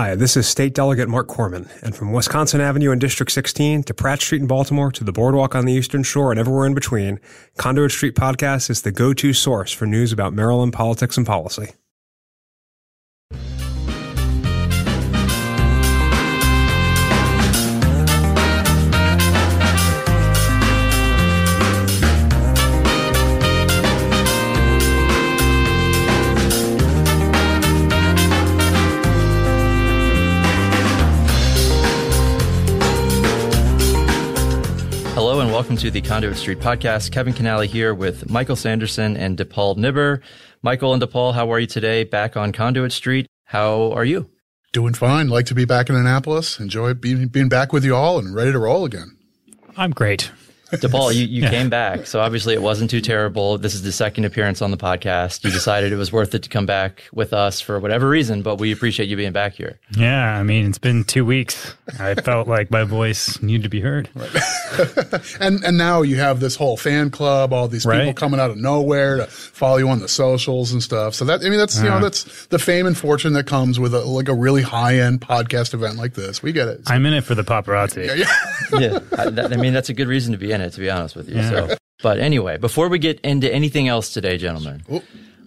Hi, this is State Delegate Marc Korman, and from Wisconsin Avenue in District 16 to Pratt Street in Baltimore to the boardwalk on the Eastern Shore and everywhere in between, Conduit Street Podcast is the go-to source for news about Maryland politics and policy. Welcome to the Conduit Street podcast. Kevin Kinnally here with Michael Sanderson and DePaul Nibber. Michael and DePaul, how are you today? Back on Conduit Street. How are you? Doing fine. Like to be back in Annapolis. Enjoy being, being back with you all and ready to roll again. I'm great. DePaul, you, you yeah. came back. So obviously it wasn't too terrible. This is the second appearance on the podcast. You decided it was worth it to come back with us for whatever reason, but we appreciate you being back here. Yeah. I mean, it's been two weeks. I felt like my voice needed to be heard. Right. and, and now you have this whole fan club, all these people coming out of nowhere to follow you on the socials and stuff. So that, I mean, that's, you uh, know, uh-huh. that's the fame and fortune that comes with a, like a really high end podcast event like this. We get it. So, I'm in it for the paparazzi. Yeah. Yeah. yeah I, that, I mean, that's a good reason to be in it, to be honest with you. Yeah. So, but anyway, before we get into anything else today, gentlemen,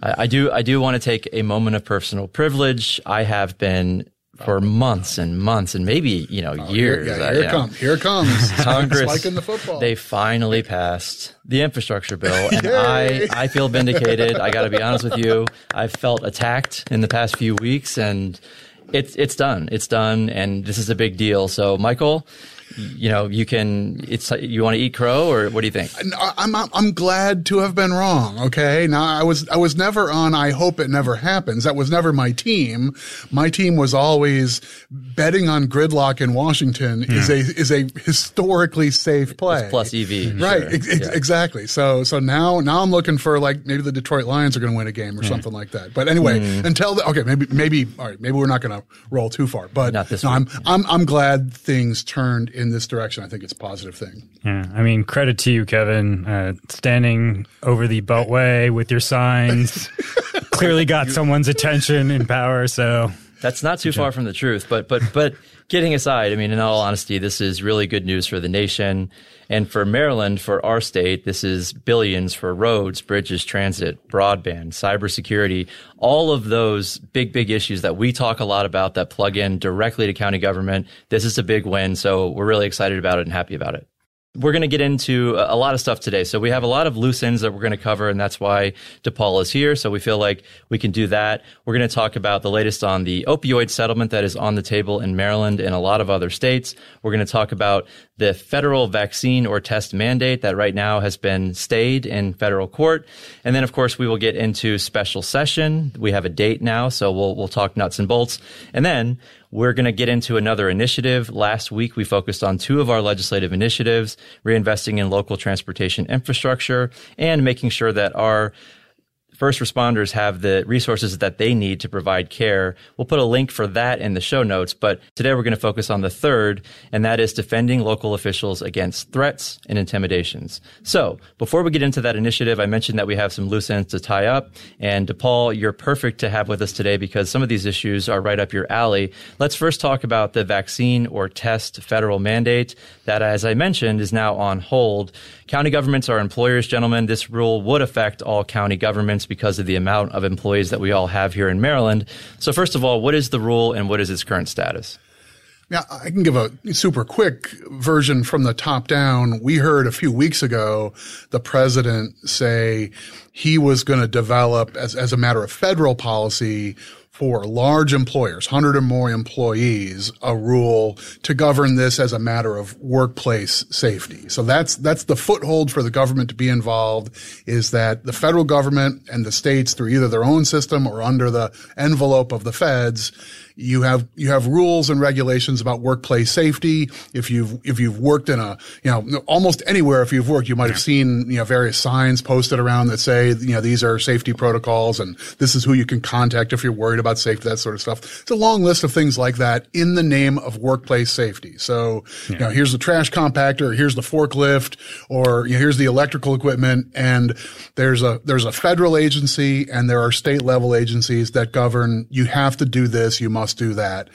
I, I, do I do want to take a moment of personal privilege. I have been for oh. months and months and maybe you know oh, years. Here, yeah, here, it comes. here it comes. Congress, like in the football. They finally passed the infrastructure bill, and I I feel vindicated. I got to be honest with you. I've felt attacked in the past few weeks, and it's it's done. It's done, and this is a big deal. So, Michael, you know, you can, it's, you want to eat crow or what do you think? I'm, I'm glad to have been wrong. Okay. Now I was, I was never on, I hope it never happens. That was never my team. My team was always betting on gridlock in Washington yeah. is a, is a historically safe play. It's plus EV. Right. Sure. Ex- yeah. Exactly. So, so now, now I'm looking for like maybe the Detroit Lions are going to win a game or yeah. something like that. But anyway, mm. until the, okay, maybe, maybe, all right, maybe we're not going to roll too far, but not this no, I'm, I'm, I'm glad things turned in this direction, I think it's a positive thing. Yeah, I mean, credit to you, Kevin, uh, standing over the beltway with your signs. clearly got someone's attention and power. So that's not too far from the truth. But but but kidding aside, I mean, in all honesty, this is really good news for the nation. And for Maryland, for our state, this is billions for roads, bridges, transit, broadband, cybersecurity, all of those big, big issues that we talk a lot about that plug in directly to county government. This is a big win. So we're really excited about it and happy about it. We're going to get into a lot of stuff today. So we have a lot of loose ends that we're going to cover, and that's why DePaul is here. So we feel like we can do that. We're going to talk about the latest on the opioid settlement that is on the table in Maryland and a lot of other states. We're going to talk about the federal vaccine or test mandate that right now has been stayed in federal court. And then, of course, we will get into special session. We have a date now, so we'll, we'll talk nuts and bolts. And then we're going to get into another initiative. Last week, we focused on two of our legislative initiatives, reinvesting in local transportation infrastructure and making sure that our first responders have the resources that they need to provide care. We'll put a link for that in the show notes, but today we're going to focus on the third, and that is defending local officials against threats and intimidations. So before we get into that initiative, I mentioned that we have some loose ends to tie up, and DePaul, you're perfect to have with us today because some of these issues are right up your alley. Let's first talk about the vaccine or test federal mandate that, as I mentioned, is now on hold. County governments are employers, gentlemen. This rule would affect all county governments because of the amount of employees that we all have here in Maryland. So, first of all, what is the rule and what is its current status? Yeah, I can give a super quick version from the top down. We heard a few weeks ago the president say he was going to develop, as, as a matter of federal policy, for large employers, 100 or more employees, a rule to govern this as a matter of workplace safety. So that's, that's the foothold for the government to be involved is that the federal government and the states through either their own system or under the envelope of the feds you have you have rules and regulations about workplace safety. If you've if you've worked in a you know almost anywhere if you've worked, you might have seen you know various signs posted around that say you know these are safety protocols and this is who you can contact if you're worried about safety, that sort of stuff. It's a long list of things like that in the name of workplace safety. So yeah. you know here's the trash compactor, here's the forklift, or you know, here's the electrical equipment, and there's a there's a federal agency and there are state level agencies that govern. You have to do this. You must must do that.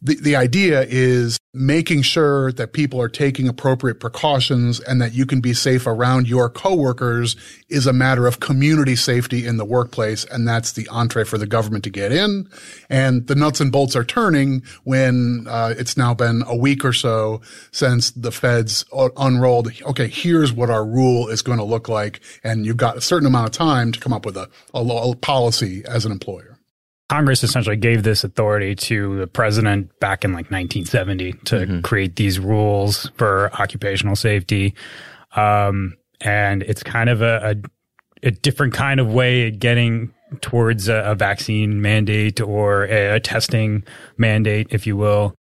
The, the idea is making sure that people are taking appropriate precautions and that you can be safe around your coworkers is a matter of community safety in the workplace. And that's the entree for the government to get in. And the nuts and bolts are turning when uh, it's now been a week or so since the feds unrolled. Okay, here's what our rule is going to look like. And you've got a certain amount of time to come up with a, a, a policy as an employer. Congress essentially gave this authority to the president back in like 1970 to mm-hmm. create these rules for occupational safety. Um, and it's kind of a, a, a, different kind of way of getting towards a, a vaccine mandate or a, a testing mandate, if you will.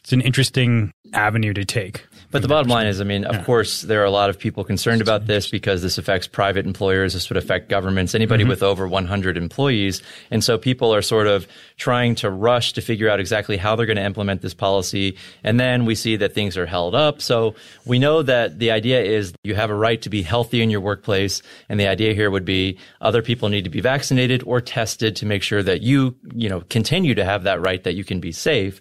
It's an interesting avenue to take. But the bottom line is, I mean, of yeah. course, there are a lot of people concerned about this because this affects private employers. This would affect governments, anybody mm-hmm. with over 100 employees. And so people are sort of trying to rush to figure out exactly how they're going to implement this policy. And then we see that things are held up. So we know that the idea is you have a right to be healthy in your workplace. And the idea here would be other people need to be vaccinated or tested to make sure that you, you know, continue to have that right that you can be safe.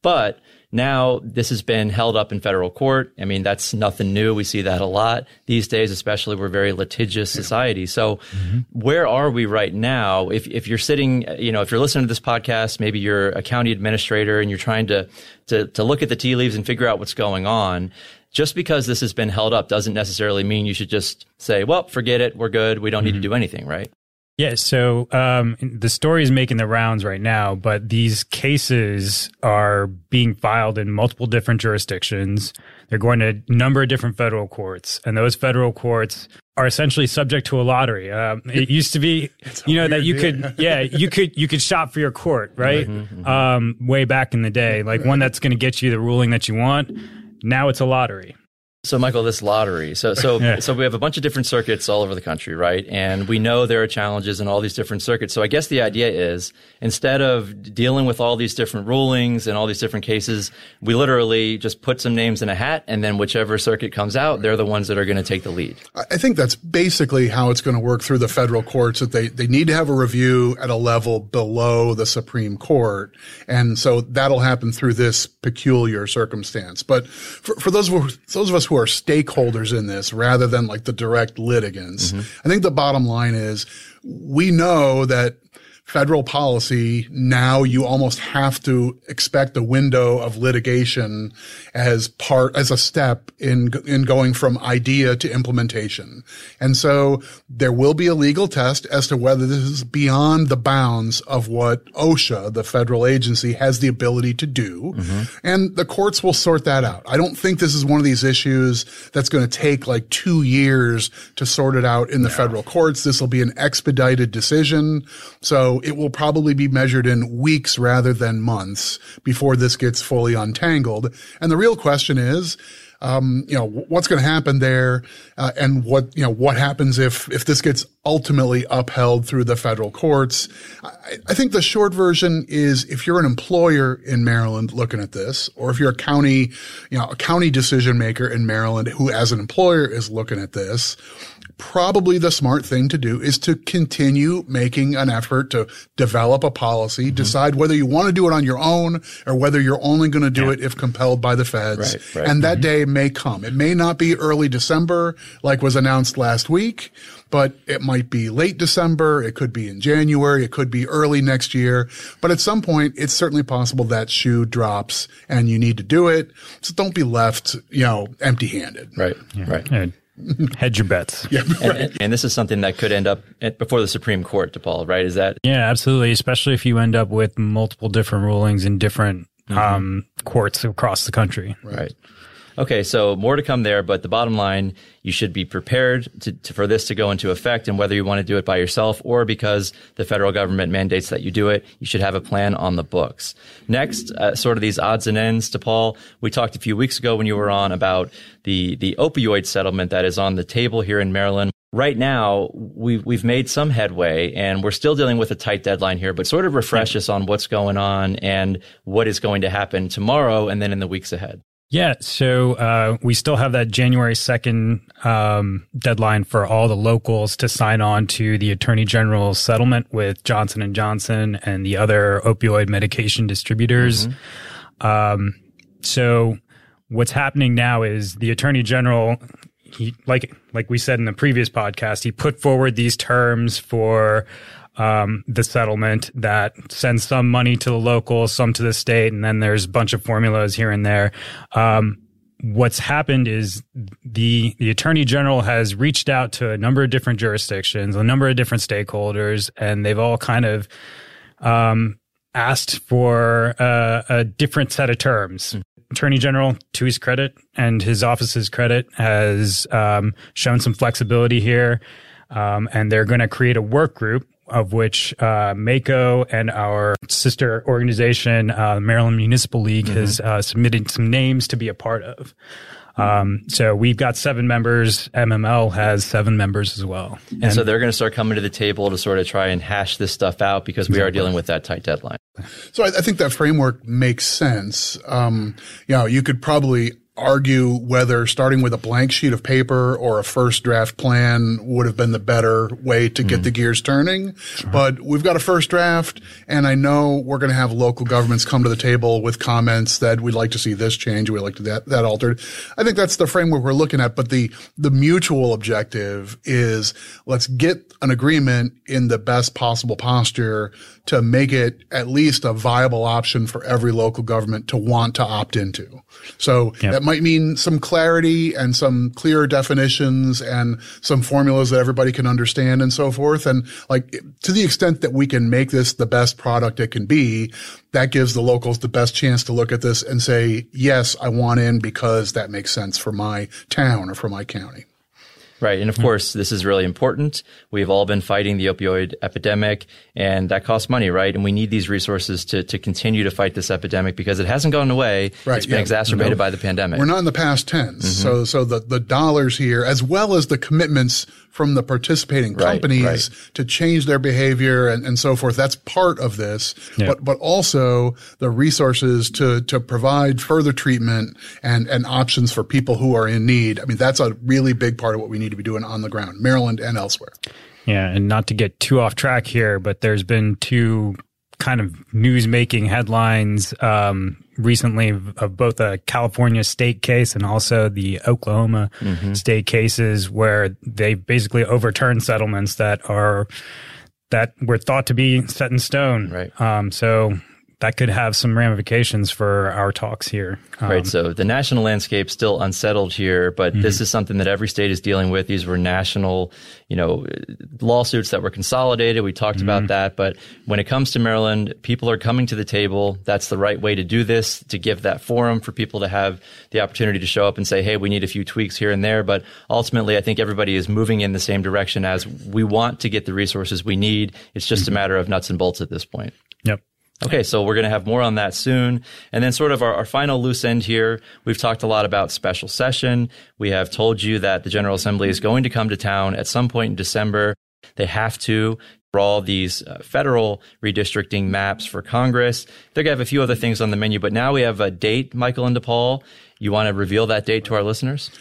But now, this has been held up in federal court. I mean, that's nothing new. We see that a lot these days, especially we're a very litigious society. So mm-hmm. where are we right now? If, if you're sitting, you know, if you're listening to this podcast, maybe you're a county administrator and you're trying to, to, to look at the tea leaves and figure out what's going on. Just because this has been held up doesn't necessarily mean you should just say, well, forget it. We're good. We don't mm-hmm. need to mm-hmm. do anything, right? Yeah, so um, the story is making the rounds right now, but these cases are being filed in multiple different jurisdictions. They're going to a number of different federal courts, and those federal courts are essentially subject to a lottery. Um, it used to be, you know, that you could, yeah, you could you could shop for your court, right? Mm-hmm, mm-hmm. Um, way back in the day, like one that's going to get you the ruling that you want. Now it's a lottery. So, Michael, this lottery. So, so, yeah. so we have a bunch of different circuits all over the country, right? And we know there are challenges in all these different circuits. So, I guess the idea is instead of dealing with all these different rulings and all these different cases, we literally just put some names in a hat, and then whichever circuit comes out, they're the ones that are going to take the lead. I think that's basically how it's going to work through the federal courts. That they they need to have a review at a level below the Supreme Court, and so that'll happen through this peculiar circumstance. But for, for those of, those of us who who are stakeholders in this rather than like the direct litigants. Mm-hmm. I think the bottom line is we know that federal policy, now you almost have to expect a window of litigation as part, as a step in, in going from idea to implementation. And so there will be a legal test as to whether this is beyond the bounds of what OSHA, the federal agency, has the ability to do. Mm-hmm. And the courts will sort that out. I don't think this is one of these issues that's going to take like two years to sort it out in the federal courts. This will be an expedited decision. So it will probably be measured in weeks rather than months before this gets fully untangled. And the real question is, um, you know, what's going to happen there, uh, and what you know, what happens if if this gets ultimately upheld through the federal courts? I, I, think the short version is if you're an employer in Maryland looking at this, or if you're a county, you know, a county decision maker in Maryland who, as an employer, is looking at this probably the smart thing to do is to continue making an effort to develop a policy, mm-hmm. decide whether you want to do it on your own or whether you're only going to do yeah. it if compelled by the feds. Right, right. And that mm-hmm. day may come. It may not be early December like was announced last week, but it might be late December. It could be in January. It could be early next year. But at some point, it's certainly possible that shoe drops and you need to do it. So don't be left, you know, empty handed. Right. Yeah. Right. Hedge your bets. Yeah, right. and, and, this is something that could end up at, before the Supreme Court, DePaul, right? Is that? Yeah, absolutely. Especially if you end up with multiple different rulings in different mm-hmm. um, courts across the country. Right. right. Okay, so more to come there, but the bottom line, you should be prepared to, to, for this to go into effect, and whether you want to do it by yourself or because the federal government mandates that you do it, you should have a plan on the books. Next, uh, sort of these odds and ends DePaul. We talked a few weeks ago when you were on about the the opioid settlement that is on the table here in Maryland right now we've we've made some headway and we're still dealing with a tight deadline here but sort of refresh us on what's going on and what is going to happen tomorrow and then in the weeks ahead Yeah, so uh, we still have that January second um, deadline for all the locals to sign on to the Attorney General's settlement with Johnson and Johnson and the other opioid medication distributors. Mm-hmm. Um, so what's happening now is the Attorney General, he like like we said in the previous podcast, he put forward these terms for um, the settlement that sends some money to the locals, some to the state, and then there's a bunch of formulas here and there. Um, what's happened is the the attorney general has reached out to a number of different jurisdictions, a number of different stakeholders, and they've all kind of um, asked for uh, a different set of terms. Attorney General, to his credit and his office's credit, has um, shown some flexibility here, um, and they're going to create a work group of which uh, MACo and our sister organization, uh, Maryland Municipal League, mm-hmm. has uh, submitted some names to be a part of. Um, so we've got seven members. MML has seven members as well. And, and so they're going to start coming to the table to sort of try and hash this stuff out because we are dealing with that tight deadline. So I, I think that framework makes sense. Um, you know, you could probably argue whether starting with a blank sheet of paper or a first draft plan would have been the better way to get mm. the gears turning. Sure. But we've got a first draft and I know we're going to have local governments come to the table with comments that we'd like to see this change. We'd like to that, that altered. I think that's the framework we're looking at. But the, the mutual objective is let's get an agreement in the best possible posture to make it at least a viable option for every local government to want to opt into. So yep. that might mean some clarity and some clearer definitions and some formulas that everybody can understand and so forth. And like to the extent that we can make this the best product it can be, that gives the locals the best chance to look at this and say, yes, I want in because that makes sense for my town or for my county. Right. And of course, this is really important. We've all been fighting the opioid epidemic and that costs money, right? And we need these resources to, to continue to fight this epidemic because it hasn't gone away. Right. It's been yeah. exacerbated no, by the pandemic. We're not in the past tense. Mm-hmm. So, so the, the dollars here, as well as the commitments from the participating companies right, right. to change their behavior and, and so forth. That's part of this, yeah. but, but also the resources to, to provide further treatment and, and options for people who are in need. I mean, that's a really big part of what we need to be doing on the ground, Maryland and elsewhere. Yeah. And not to get too off track here, but there's been two kind of news making headlines um, recently of both a California state case and also the Oklahoma mm-hmm. state cases where they basically overturned settlements that are that were thought to be set in stone. Right. Um, so that could have some ramifications for our talks here. Um, right. So the national landscape still unsettled here, but mm-hmm. this is something that every state is dealing with. These were national, you know, lawsuits that were consolidated. We talked mm-hmm. about that. But when it comes to Maryland, people are coming to the table. That's the right way to do this, to give that forum for people to have the opportunity to show up and say, hey, we need a few tweaks here and there. But ultimately, I think everybody is moving in the same direction as we want to get the resources we need. It's just mm-hmm. a matter of nuts and bolts at this point. Yep. Okay, so we're going to have more on that soon. And then sort of our, our, final loose end here, we've talked a lot about special session. We have told you that the General Assembly is going to come to town at some point in December. They have to draw these uh, federal redistricting maps for Congress. They're going to have a few other things on the menu, but now we have a date, Michael and DePaul. You want to reveal that date to our listeners?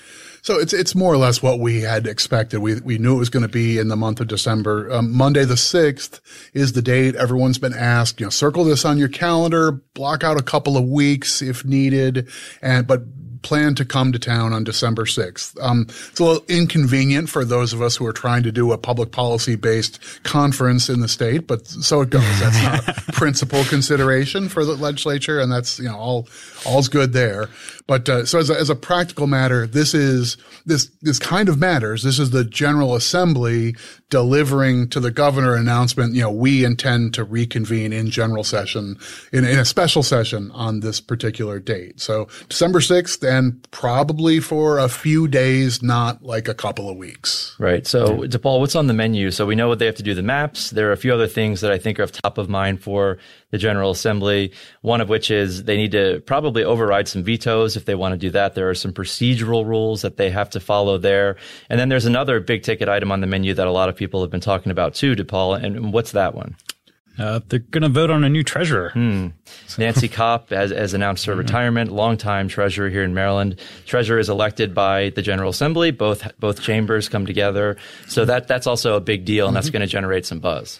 So it's it's more or less what we had expected. We we knew it was going to be in the month of December. Um, Monday the sixth is the date. Everyone's been asked, you know, circle this on your calendar, block out a couple of weeks if needed, and but plan to come to town on December 6th. Um, it's a little inconvenient for those of us who are trying to do a public policy based conference in the state, but so it goes. That's not a principal consideration for the legislature, and that's you know all all's good there. But uh, so as a, as a practical matter, this is this this kind of matters. This is the General Assembly delivering to the governor announcement. You know, we intend to reconvene in general session in, in a special session on this particular date. So December sixth and probably for a few days, not like a couple of weeks. Right. So, DePaul, what's on the menu? So we know what they have to do the maps. There are a few other things that I think are top of mind for the General Assembly. One of which is they need to probably override some vetoes if they want to do that. There are some procedural rules that they have to follow there. And then there's another big ticket item on the menu that a lot of people have been talking about too, DePaul. And what's that one? Uh, they're going to vote on a new treasurer. Hmm. Nancy Kopp has, has announced her retirement, longtime treasurer here in Maryland. Treasurer is elected by the General Assembly. Both both chambers come together, so that that's also a big deal, and that's going to generate some buzz.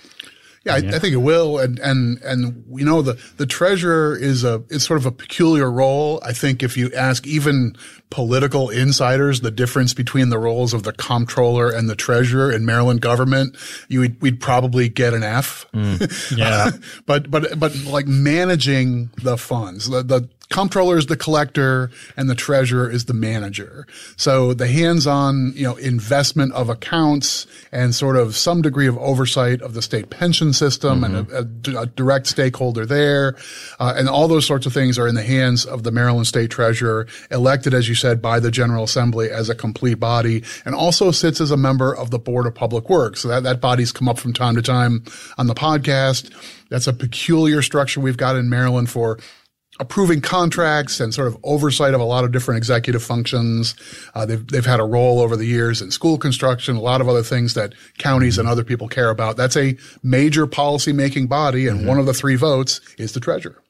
Yeah, I, I, think it will, and and and you know the the treasurer is a is sort of a peculiar role. I think if you ask even political insiders the difference between the roles of the comptroller and the treasurer in Maryland government, you would, we'd probably get an F. Mm, yeah, but but but like managing the funds, the, the comptroller is the collector and the treasurer is the manager. So the hands-on, you know, investment of accounts and sort of some degree of oversight of the state pension system mm-hmm. and a, a, a, direct stakeholder there, uh, and all those sorts of things are in the hands of the Maryland state treasurer, elected, as you said, by the General Assembly as a complete body, and also sits as a member of the Board of Public Works. So that that body's come up from time to time on the podcast. That's a peculiar structure we've got in Maryland for approving contracts and sort of oversight of a lot of different executive functions. Uh, they've they've had a role over the years in school construction, a lot of other things that counties and other people care about. That's a major policy making body, and mm-hmm. one of the three votes is the treasurer.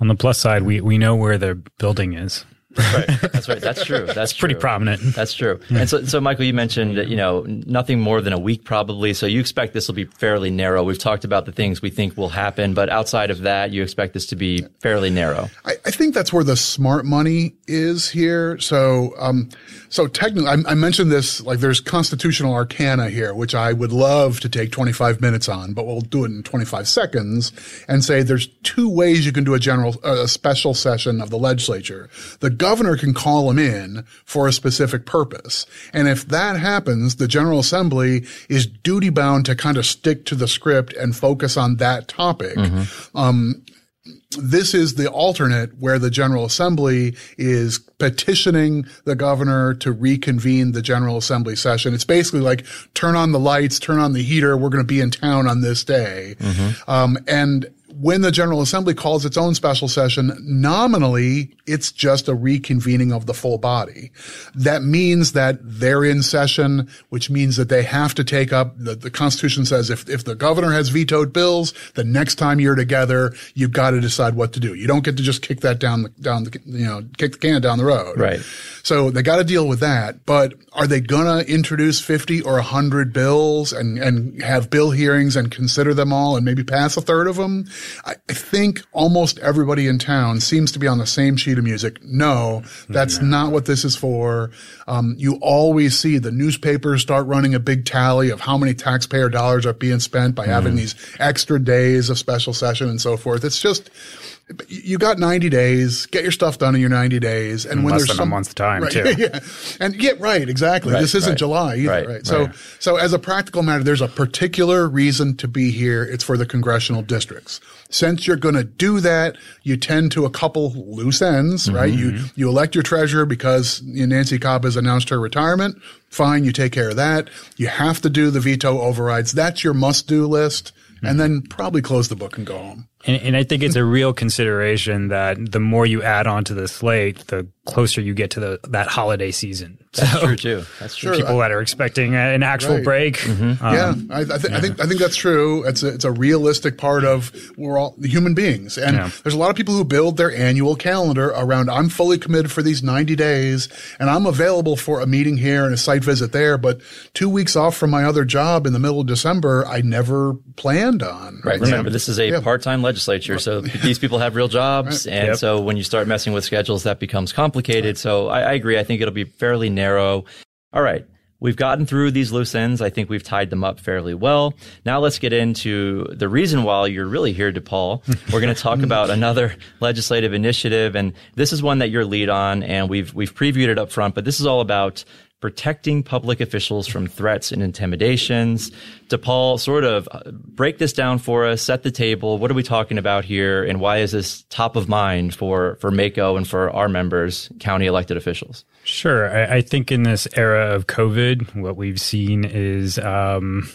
On the plus side, we we know where the building is. That's right. That's right. That's true. That's pretty prominent. That's true. And so, so Michael, you mentioned you know nothing more than a week probably. So you expect this will be fairly narrow. We've talked about the things we think will happen, but outside of that, you expect this to be fairly narrow. I, I think that's where the smart money is here. So, um, so technically, I, I, mentioned this like there's constitutional arcana here, which I would love to take 25 minutes on, but we'll do it in 25 seconds and say there's two ways you can do a general, uh, a special session of the legislature. The governor can call them in for a specific purpose. And if that happens, the General Assembly is duty bound to kind of stick to the script and focus on that topic. Mm-hmm. Um, this is the alternate where the General Assembly is petitioning the governor to reconvene the General Assembly session. It's basically like turn on the lights, turn on the heater. We're going to be in town on this day. Mm-hmm. Um, and when the General Assembly calls its own special session, nominally, it's just a reconvening of the full body. That means that they're in session, which means that they have to take up, the, the Constitution says if, if the governor has vetoed bills, the next time you're together, you've got to decide what to do. You don't get to just kick that down the, down the, you know, kick the can down the road. Right. So they got to deal with that. But are they going to introduce 50 or 100 bills and, and have bill hearings and consider them all and maybe pass a third of them? I think almost everybody in town seems to be on the same sheet of music. No, that's yeah. not what this is for. Um, you always see the newspapers start running a big tally of how many taxpayer dollars are being spent by mm. having these extra days of special session and so forth. It's just, you got 90 days. Get your stuff done in your 90 days. And when there's some, a month's time right, too. yeah. And yeah, right, exactly. Right, this isn't right, July either, right, right? So, so as a practical matter, there's a particular reason to be here. It's for the congressional districts. Since you're going to do that, you tend to a couple loose ends, mm-hmm. right? You, you elect your treasurer because Nancy Kopp has announced her retirement. Fine. You take care of that. You have to do the veto overrides. That's your must do list. Mm-hmm. And then probably close the book and go home. And, and, I think it's a real consideration that the more you add on to the slate, the closer you get to the that holiday season. That's true too. That's true. People that are expecting an actual right. break. Mm-hmm. Um, yeah, I, I, th- yeah, I, think I think that's true. It's a, it's a realistic part of we're all human beings, and yeah. there's a lot of people who build their annual calendar around. I'm fully committed for these 90 days, and I'm available for a meeting here and a site visit there. But two weeks off from my other job in the middle of December, I never planned on. Right. Remember, this is a yeah. part-time legislature, so these people have real jobs, right. and yep. so when you start messing with schedules, that becomes complicated. So I, I agree. I think it'll be fairly narrow. All right. We've gotten through these loose ends. I think we've tied them up fairly well. Now let's get into the reason why you're really here, DePaul. We're going to talk about another legislative initiative, and this is one that you're lead on, and we've we've previewed it up front. But this is all about protecting public officials from threats and intimidations. DePaul, sort of uh, break this down for us, set the table. What are we talking about here, and why is this top of mind for for MACo and for our members, county elected officials? Sure, I, I think in this era of COVID, what we've seen is. Um,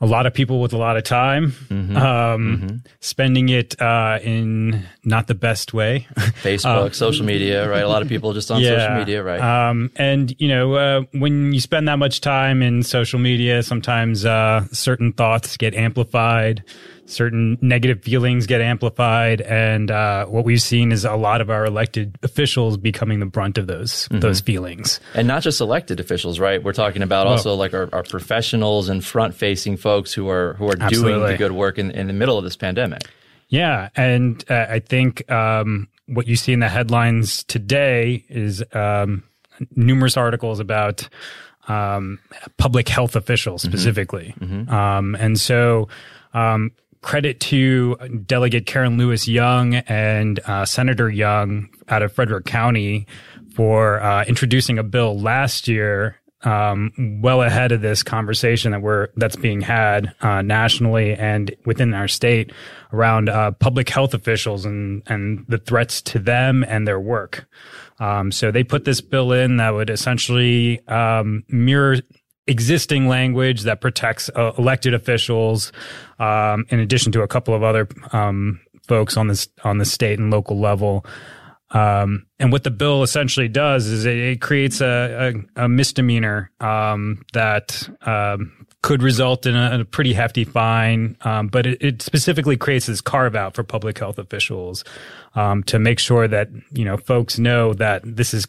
a lot of people with a lot of time, Mm-hmm. um, spending it uh, in not the best way. Facebook, social media, right? A lot of people just on social media, right? Um, and you know, uh, when you spend that much time in social media, sometimes uh, certain thoughts get amplified, certain negative feelings get amplified, and uh, what we've seen is a lot of our elected officials becoming the brunt of those Mm-hmm. those feelings. and not just elected officials, right? We're talking about also like our, our professionals and front facing folks who are who are doing the good work in, in the middle of this pandemic. Yeah, and uh, I think um, what you see in the headlines today is um, numerous articles about um, public health officials specifically, Um, and so. Credit to Delegate Karen Lewis Young and uh, Senator Young out of Frederick County for uh, introducing a bill last year um, well ahead of this conversation that we're that's being had uh, nationally and within our state around uh, public health officials and and the threats to them and their work. Um, so they put this bill in that would essentially um, mirror existing language that protects uh, elected officials, um, in addition to a couple of other um, folks on this on the state and local level. Um, and what the bill essentially does is it, it creates a, a, a misdemeanor um, that um, could result in a, a pretty hefty fine, um, but it, it specifically creates this carve out for public health officials um, to make sure that you know folks know that this is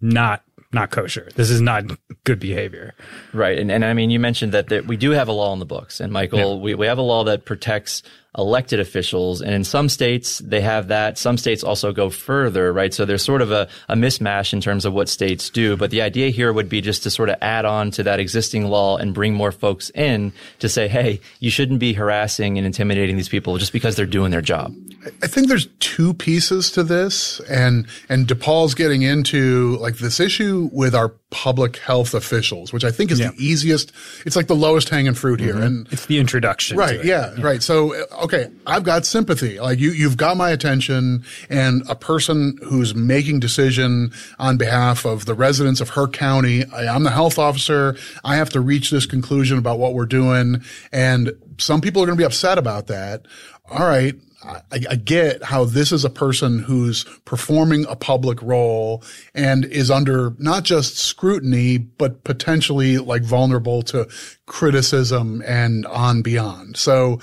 not not kosher. This is not good behavior. Right. And, and I mean, you mentioned that, that we do have a law in the books. And Michael, we, we have a law that protects elected officials. And in some states, they have that. Some states also go further, right? So there's sort of a, a mismatch in terms of what states do. But the idea here would be just to sort of add on to that existing law and bring more folks in to say, hey, you shouldn't be harassing and intimidating these people just because they're doing their job. I think there's two pieces to this, and and DePaul's getting into like this issue with our public health officials, which I think is the easiest. It's like the lowest hanging fruit here, and It's the introduction. Right. it. Yeah, Right. So, uh, okay, I've got sympathy. Like you, you've got my attention and a person who's making decision on behalf of the residents of her county. I, I'm the health officer. I have to reach this conclusion about what we're doing. And some people are going to be upset about that. All right. I, I get how this is a person who's performing a public role and is under not just scrutiny, but potentially like vulnerable to criticism and on beyond. So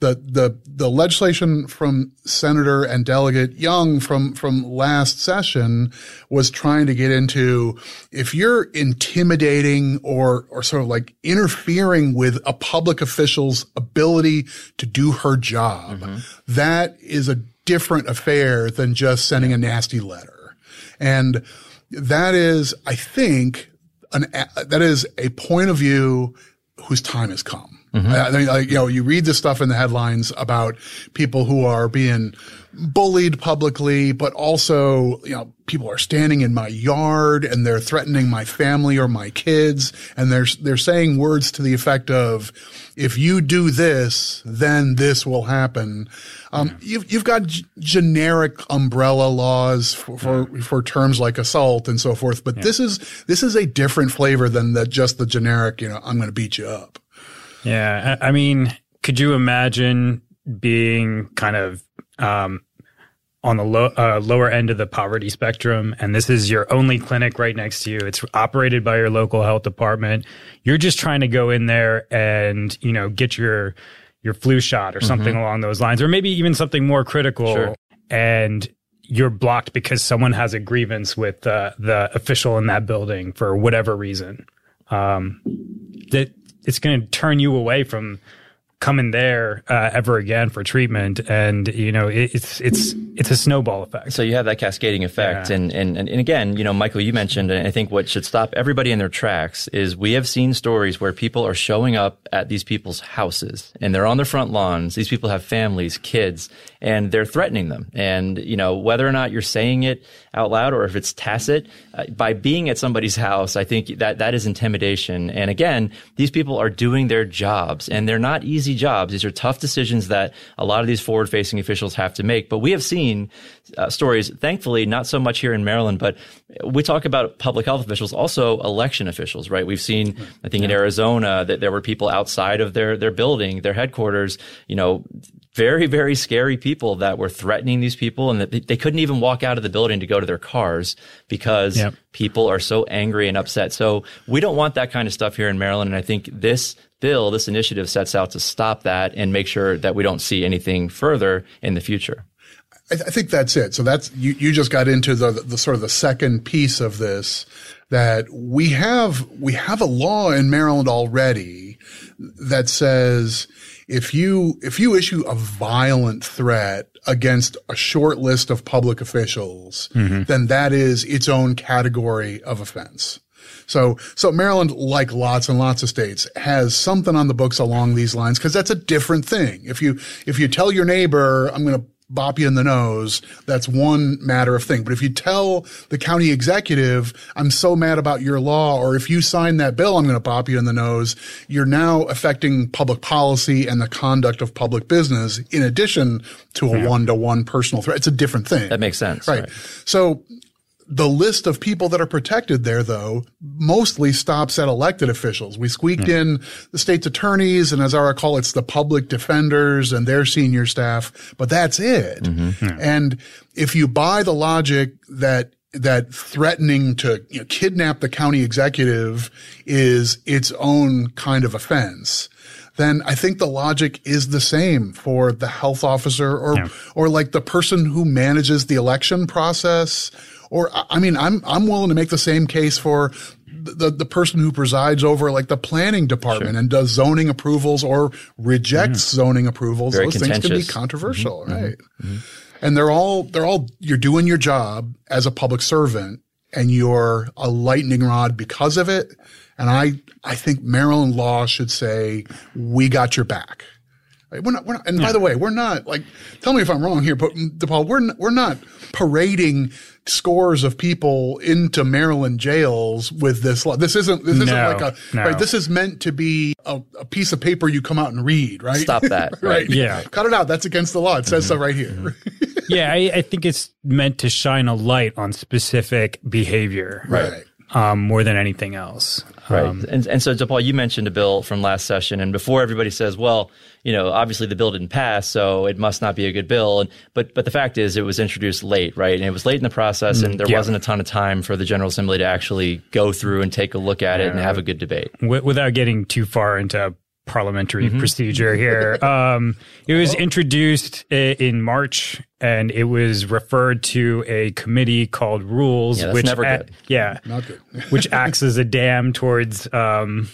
the, the, the legislation from Senator and Delegate Young from, from last session was trying to get into if you're intimidating or, or sort of like interfering with a public official's ability to do her job, mm-hmm. that is a different affair than just sending a nasty letter. And that is, I think, an, that is a point of view whose time has come. I mean, like, you know, you read this stuff in the headlines about people who are being bullied publicly, but also, you know, people are standing in my yard and they're threatening my family or my kids. And they're, they're saying words to the effect of, if you do this, then this will happen. Um, you've, you've got g- generic umbrella laws for, for, for terms like assault and so forth. But this is, this is a different flavor than the, just the generic, you know, I'm going to beat you up. Yeah, I mean, could you imagine being kind of um, on the low, uh, lower end of the poverty spectrum, and this is your only clinic right next to you? It's operated by your local health department. You're just trying to go in there and you know get your your flu shot or something along those lines, or maybe even something more critical, Sure. and you're blocked because someone has a grievance with uh, the official in that building for whatever reason. Um, that it's going to turn you away from coming there uh, ever again for treatment, and you know it, it's it's it's a snowball effect. So you have that cascading effect. Yeah. And, and, and and again, you know, Michael, you mentioned, and I think what should stop everybody in their tracks is we have seen stories where people are showing up at these people's houses and they're on their front lawns. These people have families, kids, and they're threatening them. And, you know, whether or not you're saying it out loud or if it's tacit, uh, by being at somebody's house, I think that that is intimidation. And again, these people are doing their jobs and they're not easy jobs. These are tough decisions that a lot of these forward facing officials have to make. But we have seen uh, stories, thankfully, not so much here in Maryland, but we talk about public health officials, also election officials, right? We've seen, I think, in Arizona that there were people outside of their their building, their headquarters, you know, very, very scary people that were threatening these people and that they couldn't even walk out of the building to go to their cars because yep. people are so angry and upset. So we don't want that kind of stuff here in Maryland. And I think this bill, this initiative sets out to stop that and make sure that we don't see anything further in the future. I, th- I think that's it. So that's you, you just got into the, the sort of the second piece of this that we have we have a law in Maryland already that says if you if you issue a violent threat against a short list of public officials, mm-hmm. then that is its own category of offense. So, so Maryland, like lots and lots of states, has something on the books along these lines because that's a different thing. If you if you tell your neighbor, I'm going to bop you in the nose. That's one matter of thing. But if you tell the county executive, I'm so mad about your law, or if you sign that bill, I'm going to bop you in the nose, you're now affecting public policy and the conduct of public business in addition to a one to one personal threat. It's a different thing. That makes sense. Right. right. So the list of people that are protected there, though, mostly stops at elected officials. We squeaked in the state's attorneys, and as I recall, it's the public defenders and their senior staff, but that's it. Mm-hmm. Yeah. And if you buy the logic that that threatening to you know, kidnap the county executive is its own kind of offense, then I think the logic is the same for the health officer or yeah. or like the person who manages the election process or I mean, I'm I'm willing to make the same case for the the person who presides over like the planning department sure. and does zoning approvals or rejects mm. zoning approvals. Very Those things can be controversial, mm-hmm. right? Mm-hmm. And they're all they're all you're doing your job as a public servant and you're a lightning rod because of it. And I I think Maryland law should say we got your back. We're not, we're not, and yeah. by the way, we're not like, tell me if I'm wrong here, but DePaul, we're, not, we're not parading scores of people into Maryland jails with this law. This isn't, this isn't no, like a, no. right. This is meant to be a, a, piece of paper you come out and read, right? Stop that. right. right. Yeah. Cut it out. That's against the law. It says mm-hmm. so right here. Mm-hmm. yeah. I, I, think it's meant to shine a light on specific behavior. Right. Um, more than anything else. Right. Um, and, and so, DePaul, you mentioned a bill from last session, and before everybody says, well, you know, obviously the bill didn't pass, so it must not be a good bill. And, but, but the fact is, it was introduced late, right? And it was late in the process, and mm, there yeah. wasn't a ton of time for the General Assembly to actually go through and take a look at it and have a good debate. Without getting too far into parliamentary mm-hmm. procedure here. Um, it was introduced in March and it was referred to a committee called Rules, yeah, which a- yeah, which acts as a dam towards um,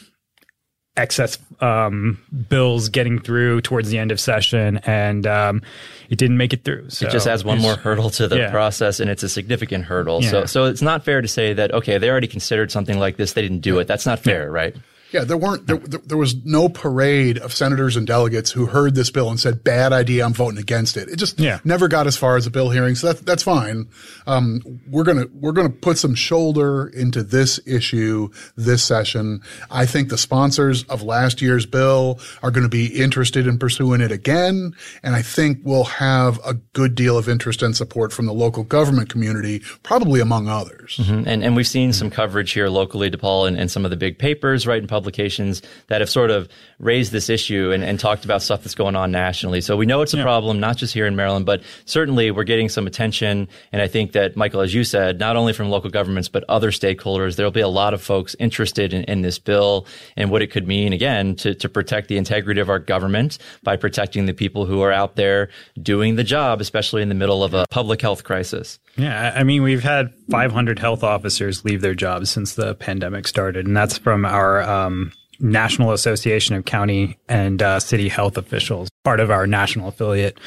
excess um, bills getting through towards the end of session, and um, it didn't make it through. So it just adds one more hurdle to the yeah. process, and it's a significant hurdle. Yeah. So, so it's not fair to say that okay, they already considered something like this, they didn't do it. That's not fair, right? Yeah, there weren't there, there, was no parade of senators and delegates who heard this bill and said, "Bad idea, I'm voting against it." It just yeah. never got as far as a bill hearing, so that, that's fine. Um, we're gonna we're gonna put some shoulder into this issue this session. I think the sponsors of last year's bill are going to be interested in pursuing it again, and I think we'll have a good deal of interest and support from the local government community, probably among others. Mm-hmm. And and we've seen some coverage here locally, DePaul, and, and some of the big papers, right, in public publications that have sort of raised this issue and, and talked about stuff that's going on nationally. So we know it's a yeah. problem, not just here in Maryland, but certainly we're getting some attention. And I think that, Michael, as you said, not only from local governments, but other stakeholders, there'll be a lot of folks interested in, in this bill and what it could mean, again, to, to protect the integrity of our government by protecting the people who are out there doing the job, especially in the middle of a public health crisis. Yeah, I mean, we've had 500 health officers leave their jobs since the pandemic started, and that's from our um, National Association of County and uh, City Health Officials, part of our national affiliate.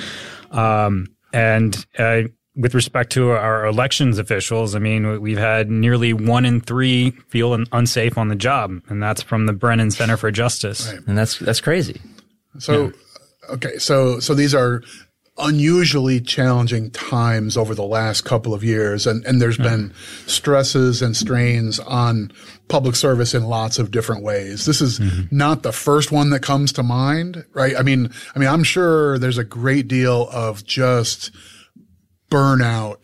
Um, and uh, with respect to our elections officials, I mean, we've had nearly one in three feel unsafe on the job, and that's from the Brennan Center for Justice. Right. And that's that's crazy. So, yeah. okay, so so these are unusually challenging times over the last couple of years. And, and there's been stresses and strains on public service in lots of different ways. This is mm-hmm. not the first one that comes to mind, right? I mean, I mean, I'm sure there's a great deal of just burnout.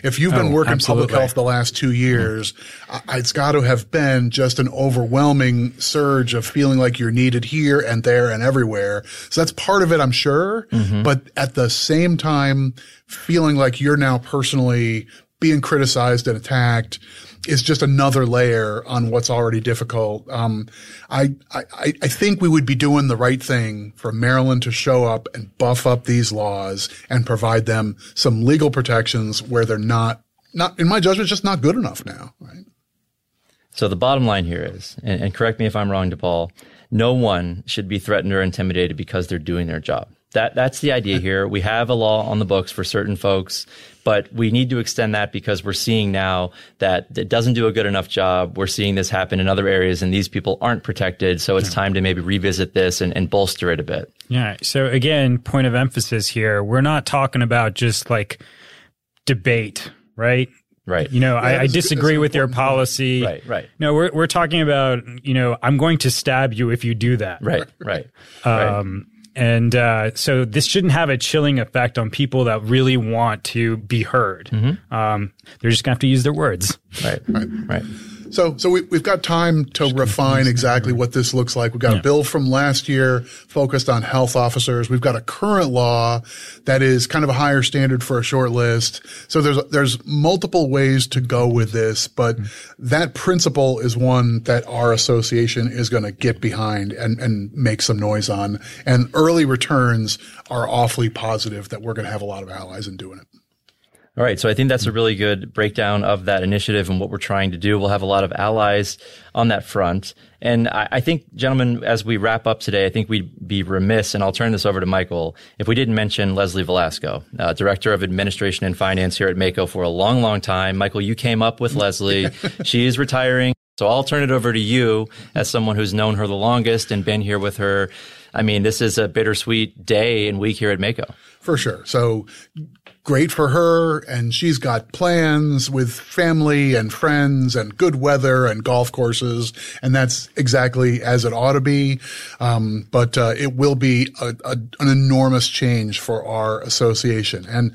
if you've been Oh, working absolutely. public health the last two years, I- it's got to have been just an overwhelming surge of feeling like you're needed here and there and everywhere. So that's part of it, I'm sure. But at the same time, feeling like you're now personally being criticized and attacked is just another layer on what's already difficult. Um, I, I, I think we would be doing the right thing for Maryland to show up and buff up these laws and provide them some legal protections where they're not, not, in my judgment, just not good enough now, right? So the bottom line here is, and, and correct me if I'm wrong, DePaul, no one should be threatened or intimidated because they're doing their job. That that's the idea here. We have a law on the books for certain folks, but we need to extend that because we're seeing now that it doesn't do a good enough job. We're seeing this happen in other areas, and these people aren't protected. So it's time to maybe revisit this and, and bolster it a bit. Yeah. So again, point of emphasis here, we're not talking about just like debate, right? Right. You know, I, I disagree with your an important point. policy. Right, right. No, we're we're talking about, you know, I'm going to stab you if you do that. Right. Right. Um, right. And uh, so this shouldn't have a chilling effect on people that really want to be heard. Mm-hmm. Um, they're just going to have to use their words. Right, right. Right. So, so we, we've got time to refine exactly what this looks like. We've got a bill from last year focused on health officers. We've got a current law that is kind of a higher standard for a short list. So there's, there's multiple ways to go with this, but that principle is one that our association is going to get behind and, and make some noise on. And early returns are awfully positive that we're going to have a lot of allies in doing it. All right. So I think that's a really good breakdown of that initiative and what we're trying to do. We'll have a lot of allies on that front. And I, I think, gentlemen, as we wrap up today, I think we'd be remiss, and I'll turn this over to Michael, if we didn't mention Leslie Velasco, uh, Director of Administration and Finance here at MACo for a long, long time. Michael, you came up with Leslie. she is retiring. So I'll turn it over to you as someone who's known her the longest and been here with her. I mean, this is a bittersweet day and week here at MACo. For sure. So great for her. And she's got plans with family and friends and good weather and golf courses. And that's exactly as it ought to be. Um, but uh, it will be a, a, an enormous change for our association. And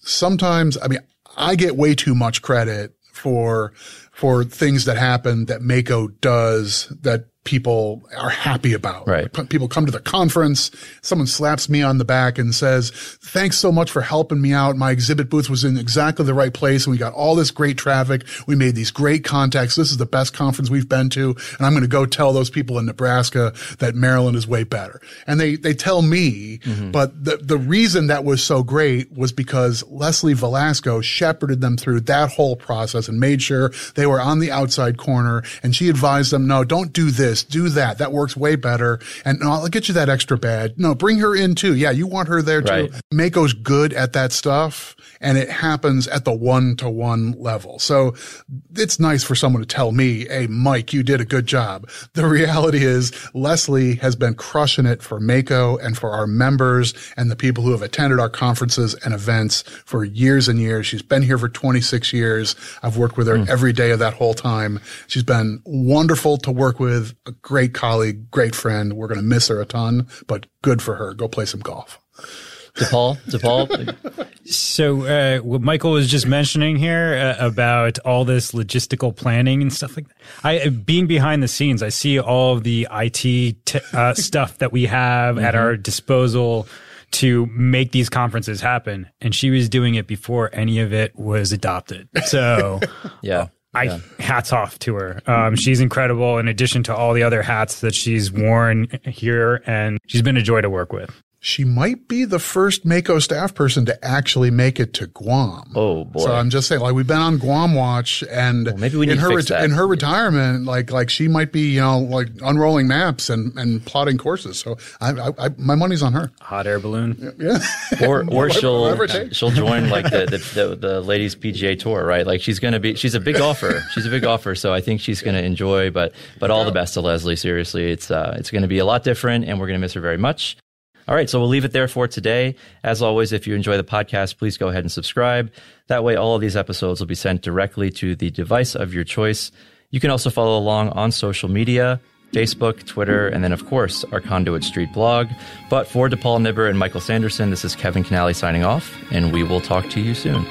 sometimes, I mean, I get way too much credit for for things that happen that MACo does that people are happy about. Right. People come to the conference, someone slaps me on the back and says, thanks so much for helping me out. My exhibit booth was in exactly the right place and we got all this great traffic. We made these great contacts. This is the best conference we've been to. And I'm going to go tell those people in Nebraska that Maryland is way better. And they, they tell me, mm-hmm. but the, the reason that was so great was because Leslie Velasco shepherded them through that whole process and made sure they were on the outside corner. And she advised them, no, don't do this, do that. That works way better. And no, I'll get you that extra bad. No, bring her in too. Yeah, you want her there too. Right. MACo's good at that stuff and it happens at the one to one level. So it's nice for someone to tell me, Hey, Mike, you did a good job. The reality is Leslie has been crushing it for MACo and for our members and the people who have attended our conferences and events for years and years. She's been here for 26 years. I've worked with her hmm. every day of that whole time. She's been wonderful to work with, a great colleague, great friend. We're going to miss her a ton, but good for her. Go play some golf. DePaul, DePaul, So, uh, what Michael was just mentioning here uh, about all this logistical planning and stuff like that. I, uh, being behind the scenes, I see all of the IT t- uh, stuff that we have at our disposal to make these conferences happen. And she was doing it before any of it was adopted. So, yeah. I hats off to her. Um, she's incredible. In addition to all the other hats that she's worn here, and she's been a joy to work with. She might be the first MACo staff person to actually make it to Guam. Oh, boy. So I'm just saying, like we've been on Guam watch, and maybe we in need to her fix that. in her retirement, like like she might be, you know, like unrolling maps and and plotting courses. So I, I, I my money's on her. Hot air balloon. Yeah, or or she'll whatever it takes. she'll join like the, the the the ladies PGA tour, right? Like she's gonna be she's a big golfer. She's a big golfer, so I think she's gonna enjoy. But but all the best to Leslie. Seriously, it's uh it's gonna be a lot different, and we're gonna miss her very much. All right, so we'll leave it there for today. As always, if you enjoy the podcast, please go ahead and subscribe. That way, all of these episodes will be sent directly to the device of your choice. You can also follow along on social media. Facebook, Twitter, and then, of course, our Conduit Street blog. But for DePaul Nibber and Michael Sanderson, this is Kevin Kinnally signing off, and we will talk to you soon.